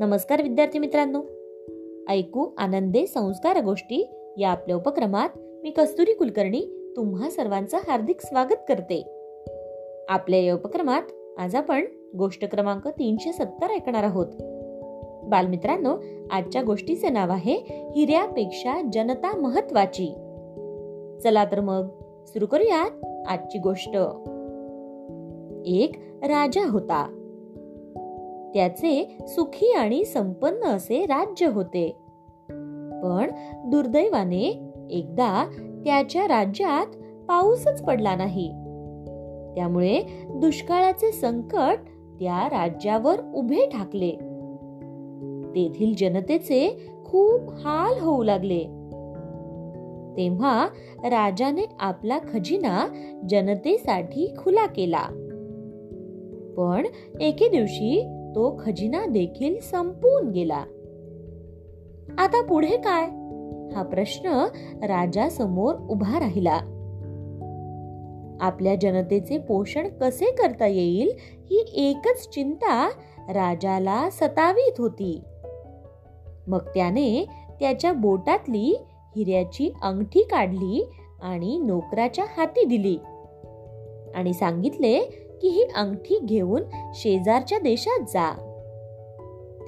नमस्कार विद्यार्थी मित्रांनो. ऐकू आनंदे संस्कार गोष्टी या आपल्या उपक्रमात मी कस्तुरी कुलकर्णी तुम्हा सर्वांचं हार्दिक स्वागत करते. आपल्या या उपक्रमात आज आपण गोष्ट क्रमांक तीनशे सत्तर ऐकणार आहोत. बालमित्रांनो आजच्या गोष्टीचे नाव आहे हिऱ्यापेक्षा जनता महत्वाची चला तर मग सुरू करूयात आजची गोष्ट. एक राजा होता. त्याचे सुखी आणि संपन्न असे राज्य होते. पण दुर्दैवाने एकदा त्याच्या राज्यात पाऊसच पडला नाही. त्यामुळे दुष्काळाचे संकट त्या राज्यावर उभे ठाकले. तेथील जनतेचे खूप हाल होऊ लागले. तेव्हा राजाने आपला खजिना जनतेसाठी खुला केला. पण एके दिवशी तो खजिना देखील संपून गेला. आता पुढे काय? हा प्रश्न राजा समोर उभा राहिला. आपल्या जनतेचे पोषण कसे करता येईल ही एकच चिंता राजाला सतावीत होती. मग त्याने त्याच्या बोटातली हिऱ्याची अंगठी काढली आणि नोकराच्या हाती दिली. आणि सांगितले की ही अंगठी घेऊन शेजारच्या देशात जा.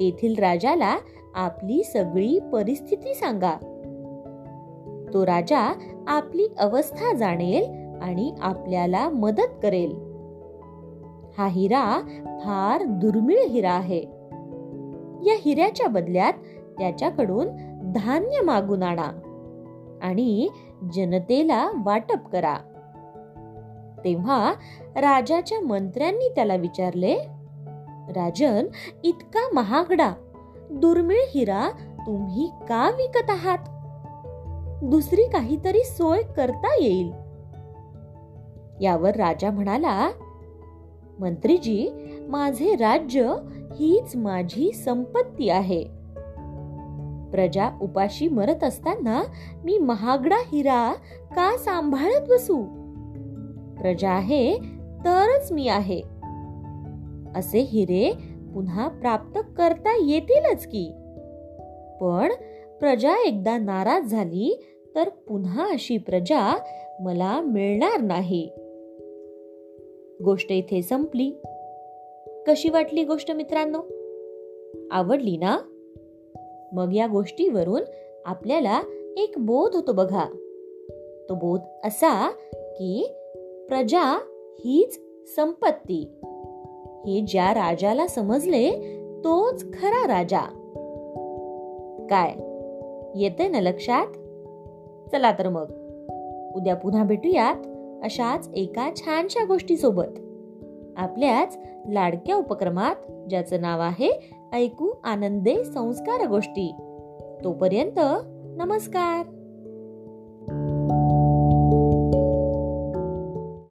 तेथील राजाला आपली सगळी परिस्थिती सांगा. तो राजा आपली अवस्था जाणेल आणि आपल्याला मदत करेल. हा हिरा फार दुर्मिळ हिरा आहे. या हिऱ्याच्या बदल्यात त्याच्याकडून धान्य मागून आणा आणि जनतेला वाटप करा. तेव्हा राजाच्या मंत्र्यांनी त्याला विचारले राजन इतका महागडा दुर्मिळ हिरा तुम्ही का विकत आहात? दुसरी काहीतरी सोय करता येईल. यावर राजा म्हणाला मंत्रीजी माझे राज्य हीच माझी संपत्ती आहे. प्रजा उपाशी मरत असताना मी महागडा हिरा का सांभाळत बसू? प्रजा आहे तरच मी आहे. असे हिरे पुन्हा प्राप्त करता येतीलच की. पण प्रजा एकदा नाराज झाली तर पुन्हा अशी प्रजा मला मिळणार नाही. गोष्ट इथे संपली. कशी वाटली गोष्ट मित्रांनो? आवडली ना? मग या गोष्टीवरून आपल्याला एक बोध होतो बघा. तो बोध असा की प्रजा हीच संपत्ती. हे ज्या राजाला समजले तोच खरा राजा. काय? येते ना लक्षात? चला तर मग. उद्या पुन्हा भेटूयात अशाच एका छानशा गोष्टीसोबत. आपल्याच लाडक्या उपक्रमात ज्याचं नाव आहे ऐकू आनंदे संस्कार गोष्टी. तोपर्यंत नमस्कार.